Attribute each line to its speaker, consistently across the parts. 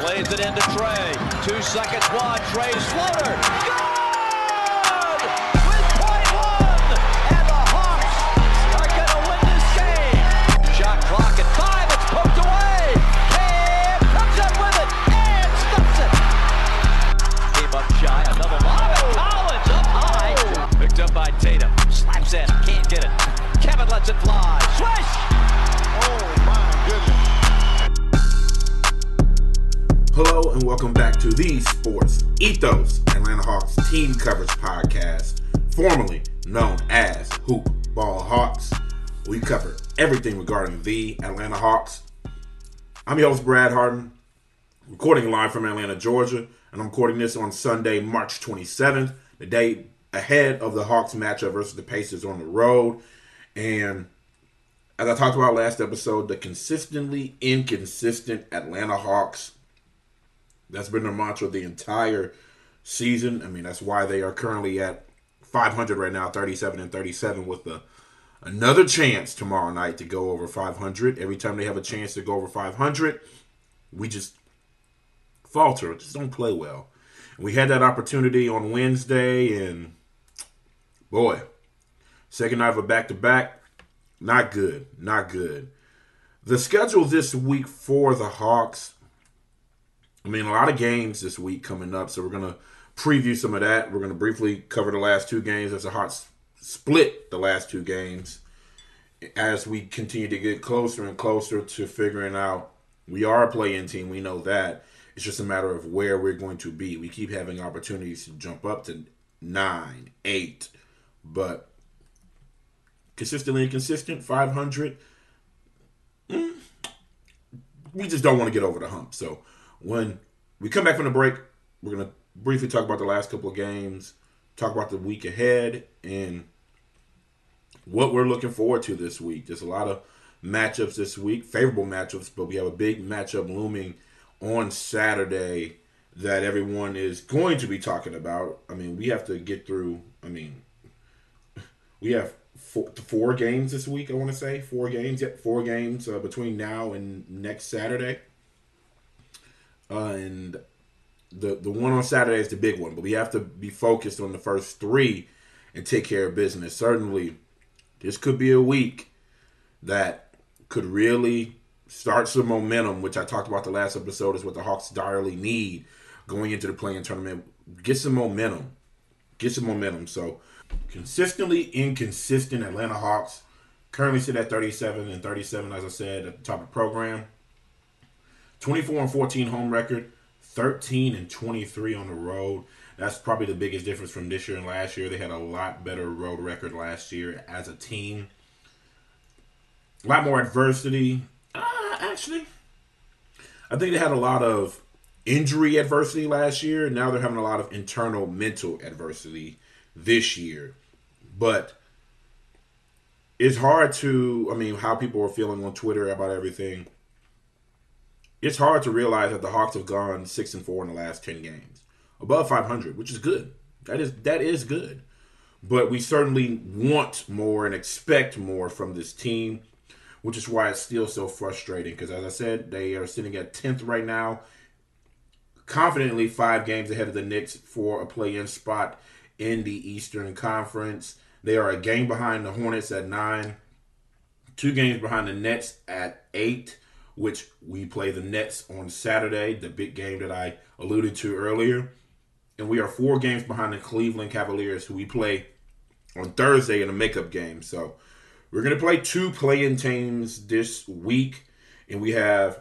Speaker 1: Plays it into Trae. Two seconds, one. Trae's floater. Good! With point one! And the Hawks are going to win this game. Shot clock at five. It's poked away. Cam comes up with it and stuffs it. Came up shy. Another lob. And Collins up high. Picked up by Tatum. Slaps in. Can't get it. Kevin lets it fly. Swish!
Speaker 2: Oh
Speaker 3: Hello and welcome back to the Sports Ethos Atlanta Hawks Team Coverage Podcast, formerly known as Hoop Ball Hawks. We cover everything regarding the Atlanta Hawks. I'm your host, Brad Harden, recording live from Atlanta, Georgia, and I'm recording this on Sunday, March 27th, the day ahead of the Hawks matchup versus the Pacers on the road. And as I talked about last episode, the consistently inconsistent Atlanta Hawks that's been their mantra the entire season. I mean, that's why they are currently at 500 right now, 37 and 37, with the another chance tomorrow night to go over 500. Every time they have a chance to go over 500, we just falter, just don't play well. We had that opportunity on Wednesday, and boy, second night of a back to back, not good, not good. The schedule this week for the Hawks I mean, a lot of games this week coming up, so we're gonna preview some of that. We're gonna briefly cover the last two games. There's a hot split the last two games as we continue to get closer and closer to figuring out we are a play-in team. We know that. It's just a matter of where we're going to be. We keep having opportunities to jump up to nine, eight, but consistently inconsistent. Five hundred. Mm, we just don't want to get over the hump. So when we come back from the break, we're going to briefly talk about the last couple of games, talk about the week ahead, and what we're looking forward to this week. There's a lot of matchups this week, favorable matchups, but we have a big matchup looming on Saturday that everyone is going to be talking about. I mean, we have to get through, I mean, we have four, four games this week, I want to say. Four games, yep, four games uh, between now and next Saturday. Uh, and the the one on Saturday is the big one, but we have to be focused on the first three and take care of business. Certainly, this could be a week that could really start some momentum, which I talked about the last episode is what the Hawks direly need going into the play-in tournament. Get some momentum. Get some momentum. So consistently inconsistent Atlanta Hawks currently sit at 37 and 37, as I said at the top of the program. 24 and 14 home record, 13 and 23 on the road. That's probably the biggest difference from this year and last year. They had a lot better road record last year as a team. A lot more adversity. Uh, actually, I think they had a lot of injury adversity last year. Now they're having a lot of internal mental adversity this year. But it's hard to, I mean, how people are feeling on Twitter about everything it's hard to realize that the Hawks have gone six and four in the last ten games, above 500, which is good. That is that is good, but we certainly want more and expect more from this team, which is why it's still so frustrating. Because as I said, they are sitting at tenth right now, confidently five games ahead of the Knicks for a play-in spot in the Eastern Conference. They are a game behind the Hornets at nine, two games behind the Nets at eight which we play the Nets on Saturday, the big game that I alluded to earlier. And we are four games behind the Cleveland Cavaliers, who we play on Thursday in a makeup game. So we're going to play two play-in teams this week. And we have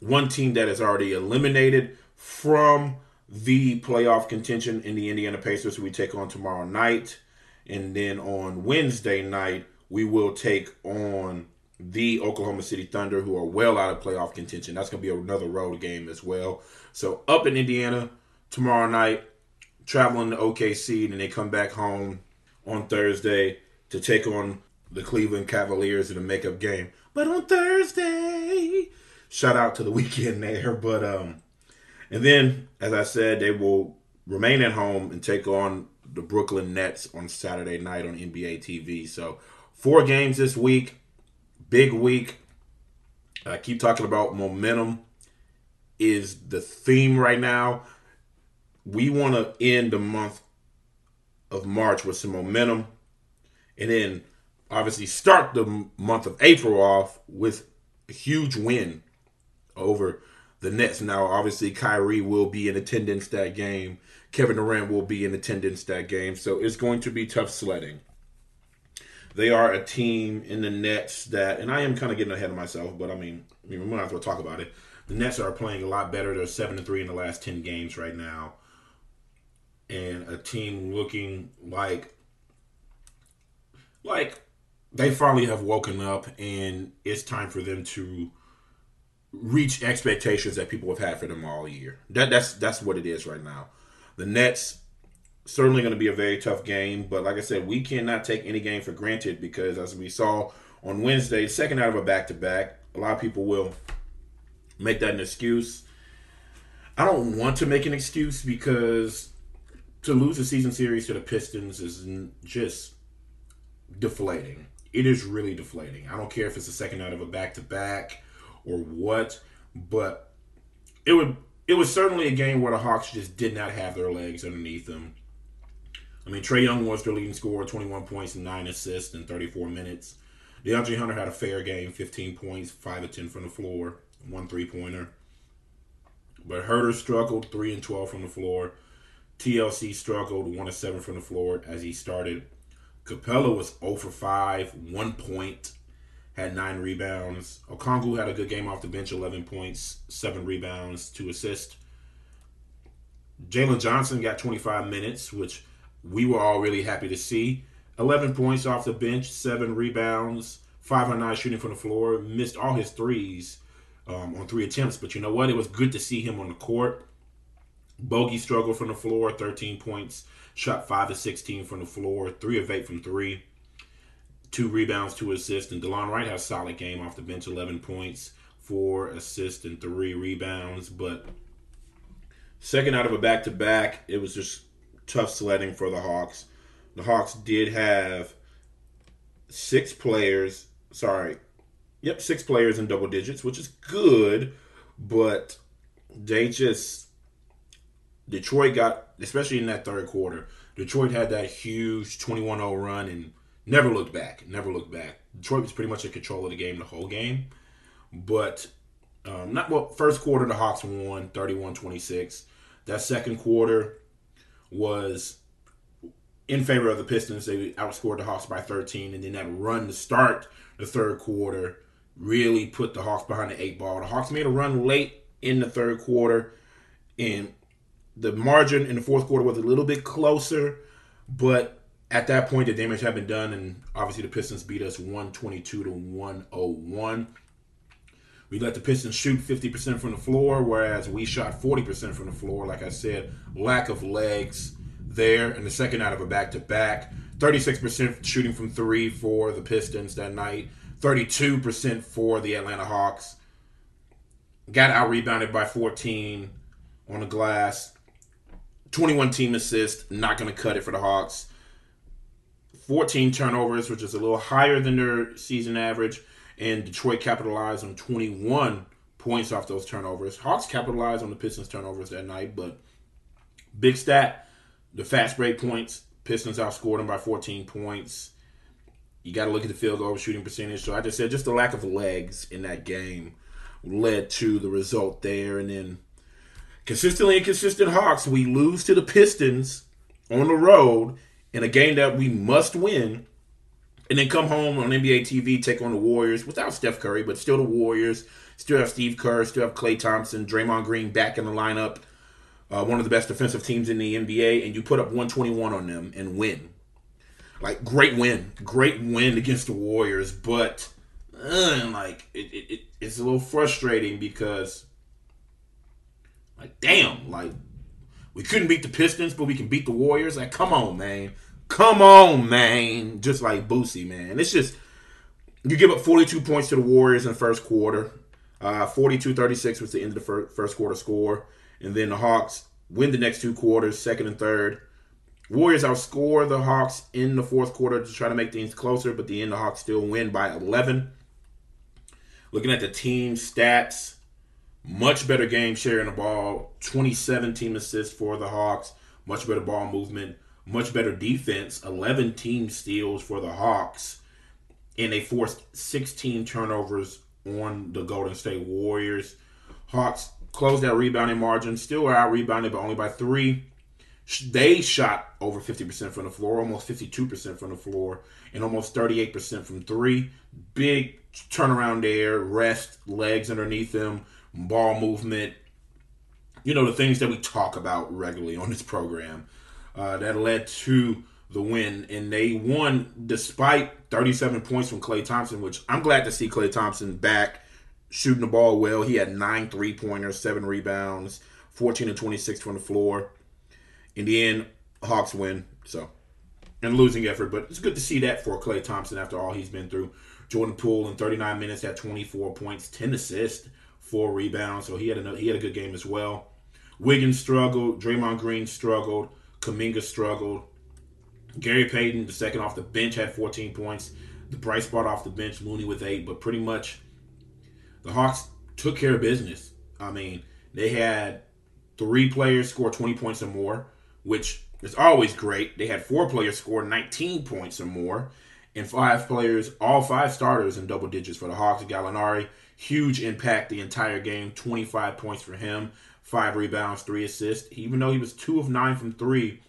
Speaker 3: one team that is already eliminated from the playoff contention in the Indiana Pacers, who we take on tomorrow night. And then on Wednesday night, we will take on the Oklahoma City Thunder, who are well out of playoff contention. That's going to be another road game as well. So up in Indiana tomorrow night, traveling to OKC, and they come back home on Thursday to take on the Cleveland Cavaliers in a makeup game. But on Thursday, shout out to the weekend there. But um, and then as I said, they will remain at home and take on the Brooklyn Nets on Saturday night on NBA TV. So four games this week big week. I keep talking about momentum. is the theme right now. We want to end the month of March with some momentum, and then obviously start the month of April off with a huge win over the Nets. Now, obviously, Kyrie will be in attendance that game. Kevin Durant will be in attendance that game. So it's going to be tough sledding. They are a team in the Nets that, and I am kind of getting ahead of myself, but I mean, I mean, we might as well talk about it. The Nets are playing a lot better. They're seven and three in the last ten games right now, and a team looking like like they finally have woken up, and it's time for them to reach expectations that people have had for them all year. That that's that's what it is right now. The Nets certainly going to be a very tough game, but like I said, we cannot take any game for granted because as we saw on Wednesday, second out of a back to back, a lot of people will make that an excuse. I don't want to make an excuse because to lose a season series to the Pistons is just deflating. It is really deflating. I don't care if it's the second out of a back to back or what, but it would it was certainly a game where the Hawks just did not have their legs underneath them. I mean, Trae Young was their leading scorer, 21 points and 9 assists in 34 minutes. DeAndre Hunter had a fair game, 15 points, 5 of 10 from the floor, one three pointer. But Huerter struggled, 3 and 12 from the floor. TLC struggled, 1 of 7 from the floor as he started. Capela was 0 for 5, 1 point, had 9 rebounds. Okongwu had a good game off the bench, 11 points, 7 rebounds, 2 assists. Jalen Johnson got 25 minutes, which we were all really happy to see. 11 points off the bench, 7 rebounds, 5 on 9 shooting from the floor. Missed all his threes um, on three attempts, but you know what? It was good to see him on the court. Bogey struggled from the floor, 13 points, shot 5 of 16 from the floor, 3 of 8 from 3, 2 rebounds, 2 assists. And Delon Wright has a solid game off the bench, 11 points, 4 assists, and 3 rebounds. But second out of a back to back, it was just tough sledding for the Hawks. The Hawks did have six players, sorry, yep, six players in double digits, which is good, but they just Detroit got, especially in that third quarter, Detroit had that huge 21 0 run and never looked back. Never looked back. Detroit was pretty much in control of the game the whole game. But, um, not well, first quarter, the Hawks won 31 26. That second quarter was in favor of the Pistons. They outscored the Hawks by 13. And then that run to start the third quarter really put the Hawks behind the eight ball. The Hawks made a run late in the third quarter. And the margin in the fourth quarter was a little bit closer, but at that point the damage had been done, and obviously the Pistons beat us 122 to 101. We let the Pistons shoot 50% from the floor, whereas we shot 40% from the floor. Like I said, lack of legs there in the second out of a back to back. 36% shooting from three for the Pistons that night, 32% for the Atlanta Hawks. Got out rebounded by 14 on the glass. 21 team assist, not going to cut it for the Hawks. 14 turnovers, which is a little higher than their season average, and Detroit capitalized on 21 points off those turnovers. Hawks capitalized on the Pistons turnovers that night, but big stat, the fast break points, Pistons outscored them by 14 points. You got to look at the field goal shooting percentage. So I just said just the lack of legs in that game led to the result there, and then consistently inconsistent Hawks, we lose to the Pistons on the road in a game that we must win, and then come home on NBA TV, take on the Warriors without Steph Curry, but still the Warriors. Still have Steve Kerr, still have Klay Thompson, Draymond Green back in the lineup. Uh, one of the best defensive teams in the NBA, and you put up 121 on them and win. Like great win, great win against the Warriors, but uh, like it, it, it's a little frustrating because like, damn, like we couldn't beat the Pistons, but we can beat the Warriors. Like, come on, man. Come on, man. Just like Boosie, man. It's just you give up 42 points to the Warriors in the first quarter. Uh, 42-36 was the end of the fir- first quarter score. And then the Hawks win the next two quarters, second and third. Warriors outscore the Hawks in the fourth quarter to try to make things closer, but the end the Hawks still win by 11. Looking at the team stats, Much better game sharing the ball. 27 team assists for the Hawks. Much better ball movement. Much better defense. 11 team steals for the Hawks. And they forced 16 turnovers on the Golden State Warriors. Hawks closed that rebounding margin. Still out rebounded, but only by three. They shot over 50% from the floor, almost 52% from the floor, and almost 38% from three. Big turnaround there, rest, legs underneath them, ball movement. You know, the things that we talk about regularly on this program uh, that led to the win. And they won despite 37 points from Klay Thompson, which I'm glad to see Klay Thompson back shooting the ball well. He had nine three pointers, seven rebounds, 14 and 26 from the floor. In the end, Hawks win. So, and losing effort, but it's good to see that for Klay Thompson after all he's been through. Jordan Poole in 39 minutes had 24 points, 10 assists, four rebounds. So he had a he had a good game as well. Wiggins struggled. Draymond Green struggled. Kuminga struggled. Gary Payton, the second off the bench, had 14 points. The Bryce brought off the bench, Looney with eight, but pretty much the Hawks took care of business. I mean, they had three players score 20 points or more, which is always great. They had four players score 19 points or more, and five players, all five starters in double digits for the Hawks. Gallinari, huge impact the entire game, 25 points for him, five rebounds, three assists. Even though he was two of nine from three,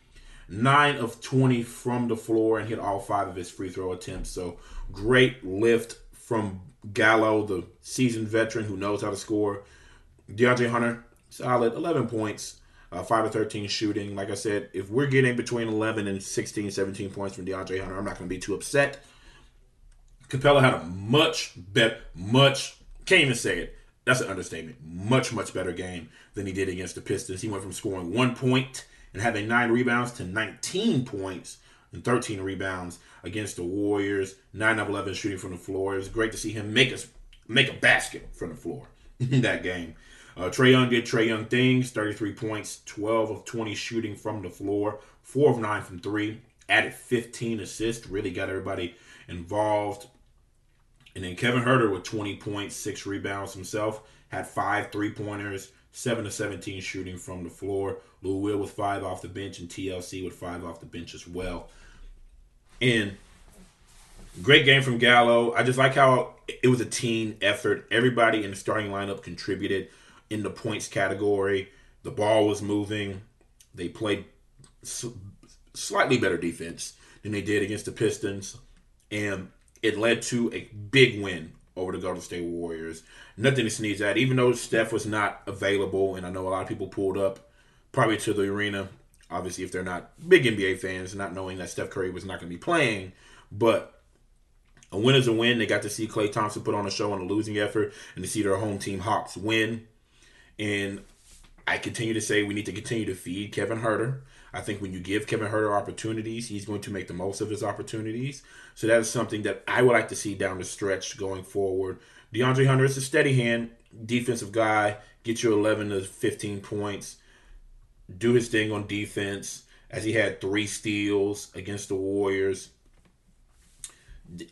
Speaker 3: nine of 20 from the floor and hit all five of his free throw attempts. So great lift from Gallo, the seasoned veteran who knows how to score. DeAndre Hunter, solid 11 points, uh, 5 of 13 shooting. Like I said, if we're getting between 11 and 16, 17 points from DeAndre Hunter, I'm not going to be too upset. Capela had a much better, much, can't even say it. That's an understatement. Much, much better game than he did against the Pistons. He went from scoring one point and having nine rebounds to 19 points and 13 rebounds against the Warriors. 9 of 11 shooting from the floor. It was great to see him make us make a basket from the floor in that game. Uh, Trae Young did Trae Young things 33 points, 12 of 20 shooting from the floor, 4 of 9 from 3, added 15 assists, really got everybody involved. And then Kevin Huerter with 20 points, 6 rebounds himself, had 5 three pointers, 7 to 17 shooting from the floor. Lou Will with 5 off the bench, and TLC with 5 off the bench as well. And great game from Gallo. I just like how it was a team effort. Everybody in the starting lineup contributed in the points category. The ball was moving. They played slightly better defense than they did against the Pistons. And it led to a big win over the Golden State Warriors. Nothing to sneeze at. Even though Steph was not available, and I know a lot of people pulled up probably to the arena Obviously, if they're not big NBA fans, not knowing that Steph Curry was not going to be playing, but a win is a win. They got to see Klay Thompson put on a show on a losing effort and to see their home team Hawks win. And I continue to say we need to continue to feed Kevin Huerter. I think when you give Kevin Huerter opportunities, he's going to make the most of his opportunities. So that is something that I would like to see down the stretch going forward. DeAndre Hunter is a steady hand, defensive guy, get you 11 to 15 points do his thing on defense as he had three steals against the Warriors.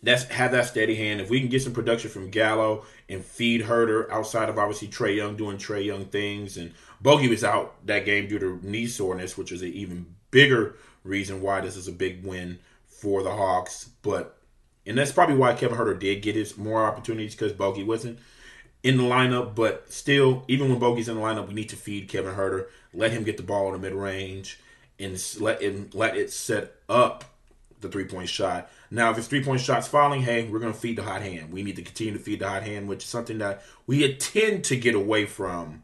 Speaker 3: That's have that steady hand. If we can get some production from Gallo and feed Huerter outside of obviously Trae Young doing Trae Young things, and Bogey was out that game due to knee soreness, which is an even bigger reason why this is a big win for the Hawks. But and that's probably why Kevin Huerter did get his more opportunities because Bogey wasn't in the lineup, but still, even when Bogey's in the lineup, we need to feed Kevin Huerter, let him get the ball in the mid range, and let it let it set up the three point shot. Now, if his three point shot's falling, hey, we're gonna feed the hot hand. We need to continue to feed the hot hand, which is something that we tend to get away from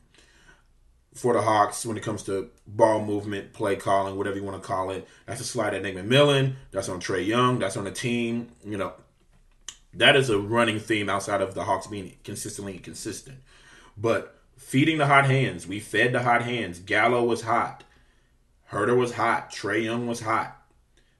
Speaker 3: for the Hawks when it comes to ball movement, play calling, whatever you want to call it. That's a slide at Nick McMillan. That's on Trae Young. That's on the team. You know, that is a running theme outside of the Hawks being consistently consistent. But feeding the hot hands, we fed the hot hands. Gallo was hot. Huerter was hot. Trae Young was hot.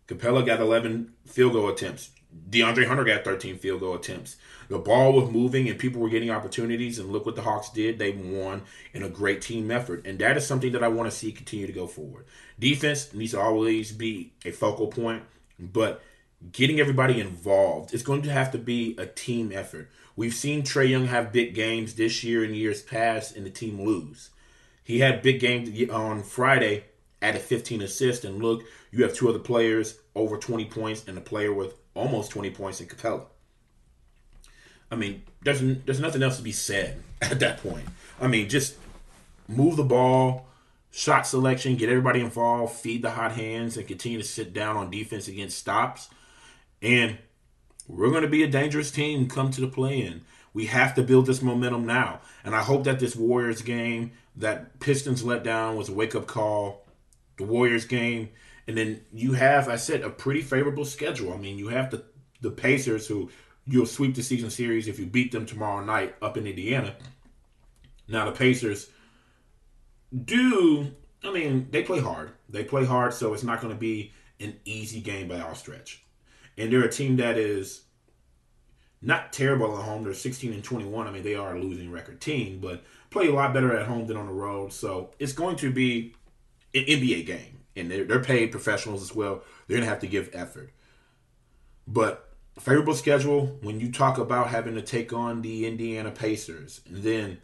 Speaker 3: Capela got 11 field goal attempts. DeAndre Hunter got 13 field goal attempts. The ball was moving and people were getting opportunities. And look what the Hawks did. They won in a great team effort. And that is something that I want to see continue to go forward. Defense needs to always be a focal point. But getting everybody involved. It's going to have to be a team effort. We've seen Trae Young have big games this year and years past, and the team lose. He had big games on Friday, added 15 assists, and look, you have two other players over 20 points and a player with almost 20 points in Capela. I mean, there's there's nothing else to be said at that point. I mean, just move the ball, shot selection, get everybody involved, feed the hot hands, and continue to sit down on defense against stops. And we're going to be a dangerous team come to the play in. We have to build this momentum now. And I hope that this Warriors game, that Pistons letdown was a wake up call. The Warriors game. And then you have, I said, a pretty favorable schedule. I mean, you have the, the Pacers who you'll sweep the season series if you beat them tomorrow night up in Indiana. Now, the Pacers do, I mean, they play hard. They play hard, so it's not going to be an easy game by all stretch and they're a team that is not terrible at home. They're 16 and 21. I mean, they are a losing record team, but play a lot better at home than on the road. So it's going to be an NBA game, and they're, they're paid professionals as well. They're to have to give effort. But favorable schedule when you talk about having to take on the Indiana Pacers, and then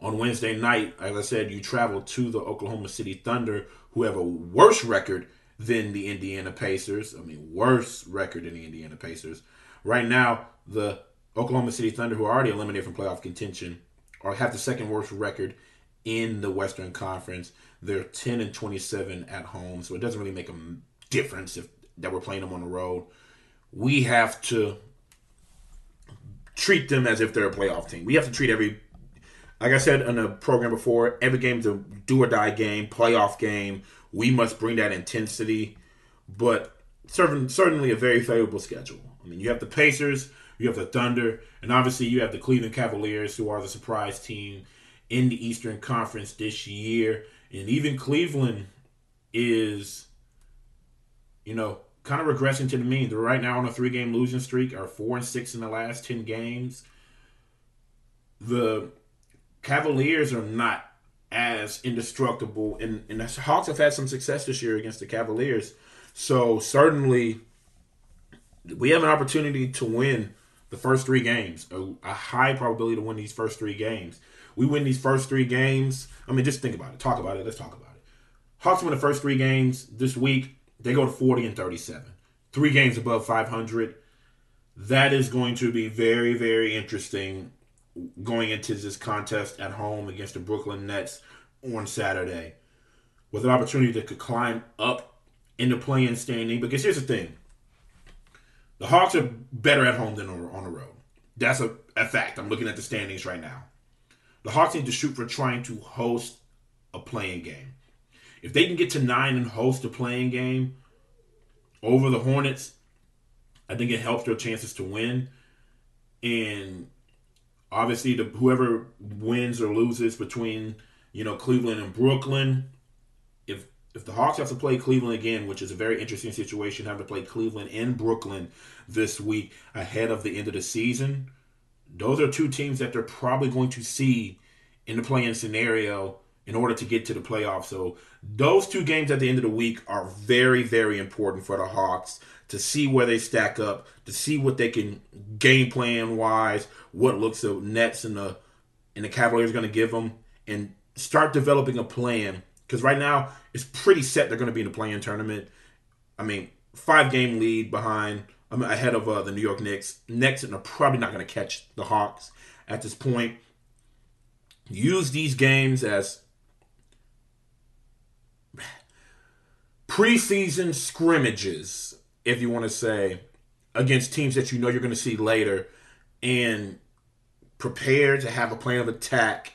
Speaker 3: on Wednesday night, as I said, you travel to the Oklahoma City Thunder, who have a worse record than the Indiana Pacers. I mean, worse record than the Indiana Pacers. Right now, the Oklahoma City Thunder, who are already eliminated from playoff contention, or have the second worst record in the Western Conference. They're 10 and 27 at home, so it doesn't really make a difference if that we're playing them on the road. We have to treat them as if they're a playoff team. We have to treat every, like I said in the program before, every game's a do or die game, playoff game we must bring that intensity, but certainly a very favorable schedule. I mean, you have the Pacers, you have the Thunder, and obviously you have the Cleveland Cavaliers, who are the surprise team in the Eastern Conference this year. And even Cleveland is, you know, kind of regressing to the mean. They're right now on a three game losing streak, are four and six in the last 10 games. The Cavaliers are not as indestructible. And, and the Hawks have had some success this year against the Cavaliers. So certainly we have an opportunity to win the first three games, a, a, high probability to win these first three games. We win these first three games. I mean, just think about it. Talk about it. Let's talk about it. Hawks win the first three games this week. They go to 40 and 37. Three games above 500. That is going to be very, very interesting going into this contest at home against the Brooklyn Nets on Saturday with an opportunity that could climb up in the play-in standing. Because here's the thing the Hawks are better at home than on the road. That's a, a fact. I'm looking at the standings right now. The Hawks need to shoot for trying to host a play-in game. If they can get to nine and host a play-in game over the Hornets, I think it helps their chances to win. And obviously the whoever wins or loses between you know Cleveland and Brooklyn, if if the Hawks have to play Cleveland again, which is a very interesting situation, having to play Cleveland and Brooklyn this week ahead of the end of the season, those are two teams that they're probably going to see in the play-in scenario in order to get to the playoffs. So those two games at the end of the week are very, very important for the Hawks to see where they stack up, to see what they can game plan wise, what looks the Nets and the and the Cavaliers going to give them, and start developing a plan. Because right now it's pretty set they're going to be in the play-in tournament. I mean, five game lead behind, I mean, ahead of uh, the New York Knicks. Knicks are probably not going to catch the Hawks at this point. Use these games as preseason scrimmages if you want to say, against teams that you know you're going to see later, and prepare to have a plan of attack,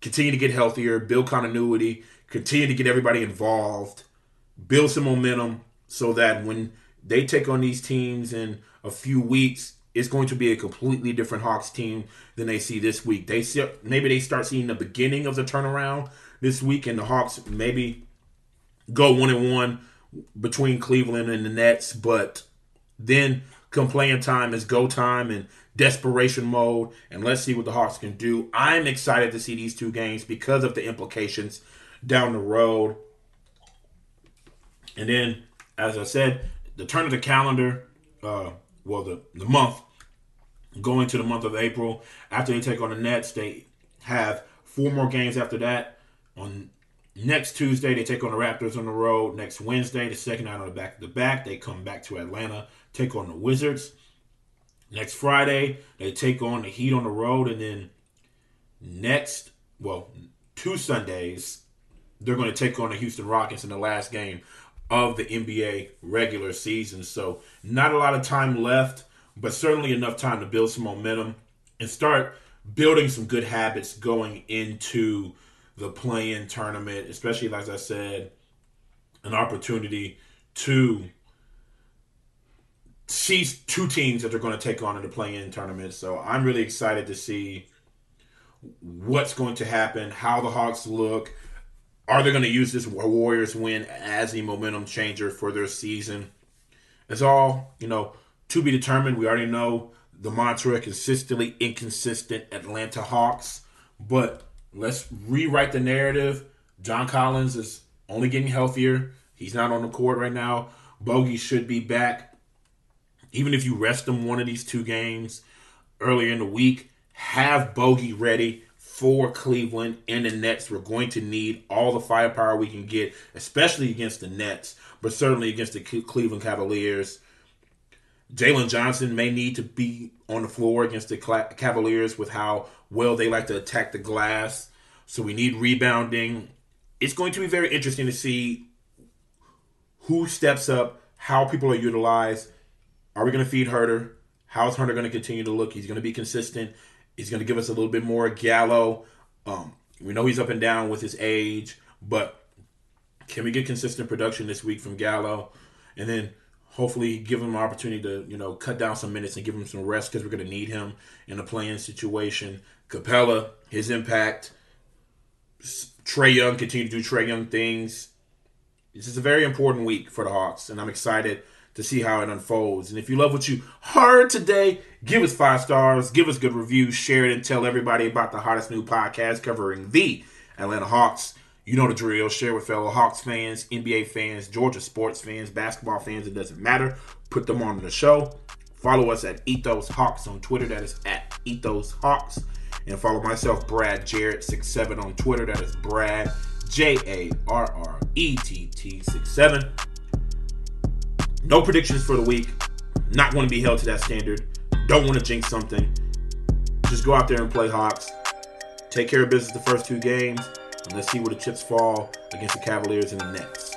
Speaker 3: continue to get healthier, build continuity, continue to get everybody involved, build some momentum so that when they take on these teams in a few weeks, it's going to be a completely different Hawks team than they see this week. They see, maybe they start seeing the beginning of the turnaround this week, and the Hawks maybe go one and one between Cleveland and the Nets, but then come play-in time is go time and desperation mode, and let's see what the Hawks can do. I'm excited to see these two games because of the implications down the road. And then, as I said, the turn of the calendar, uh, well, the, the month, going to the month of April. After they take on the Nets, they have four more games after that. On next Tuesday, they take on the Raptors on the road. Next Wednesday, the second night on the back to the back, they come back to Atlanta, take on the Wizards. Next Friday, they take on the Heat on the road, and then next, well, two Sundays, they're going to take on the Houston Rockets in the last game of the NBA regular season. So, not a lot of time left, but certainly enough time to build some momentum and start building some good habits going into the play-in tournament, especially as I said, an opportunity to see two teams that they're going to take on in the play-in tournament. So I'm really excited to see what's going to happen, how the Hawks look. Are they going to use this Warriors win as a momentum changer for their season? It's all, you know, to be determined. We already know the mantra consistently inconsistent Atlanta Hawks, but let's rewrite the narrative. John Collins is only getting healthier. He's not on the court right now. Bogey should be back. Even if you rest him one of these two games earlier in the week, have Bogey ready for Cleveland and the Nets. We're going to need all the firepower we can get, especially against the Nets, but certainly against the Cleveland Cavaliers. Jalen Johnson may need to be on the floor against the Cavaliers with how well they like to attack the glass. So we need rebounding. It's going to be very interesting to see who steps up, how people are utilized. Are we going to feed Huerter? How's Huerter going to continue to look? He's going to be consistent. He's going to give us a little bit more Gallo. Um, we know he's up and down with his age, but can we get consistent production this week from Gallo? And then hopefully give him an opportunity to you know cut down some minutes and give him some rest because we're going to need him in a play-in situation. Capela, his impact. Trae Young continue to do Trae Young things. This is a very important week for the Hawks, and I'm excited to see how it unfolds. And if you love what you heard today, give us five stars, give us good reviews, share it, and tell everybody about the hottest new podcast covering the Atlanta Hawks. You know the drill. Share with fellow Hawks fans, NBA fans, Georgia sports fans, basketball fans. It doesn't matter. Put them on the show. Follow us at Ethos Hawks on Twitter. That is at Ethos Hawks. And follow myself, Brad Jarrett67 on Twitter. That is Brad J A R R E T T 67. No predictions for the week. Not going to be held to that standard. Don't want to jinx something. Just go out there and play Hawks. Take care of business the first two games. And let's see where the chips fall against the Cavaliers and the Nets.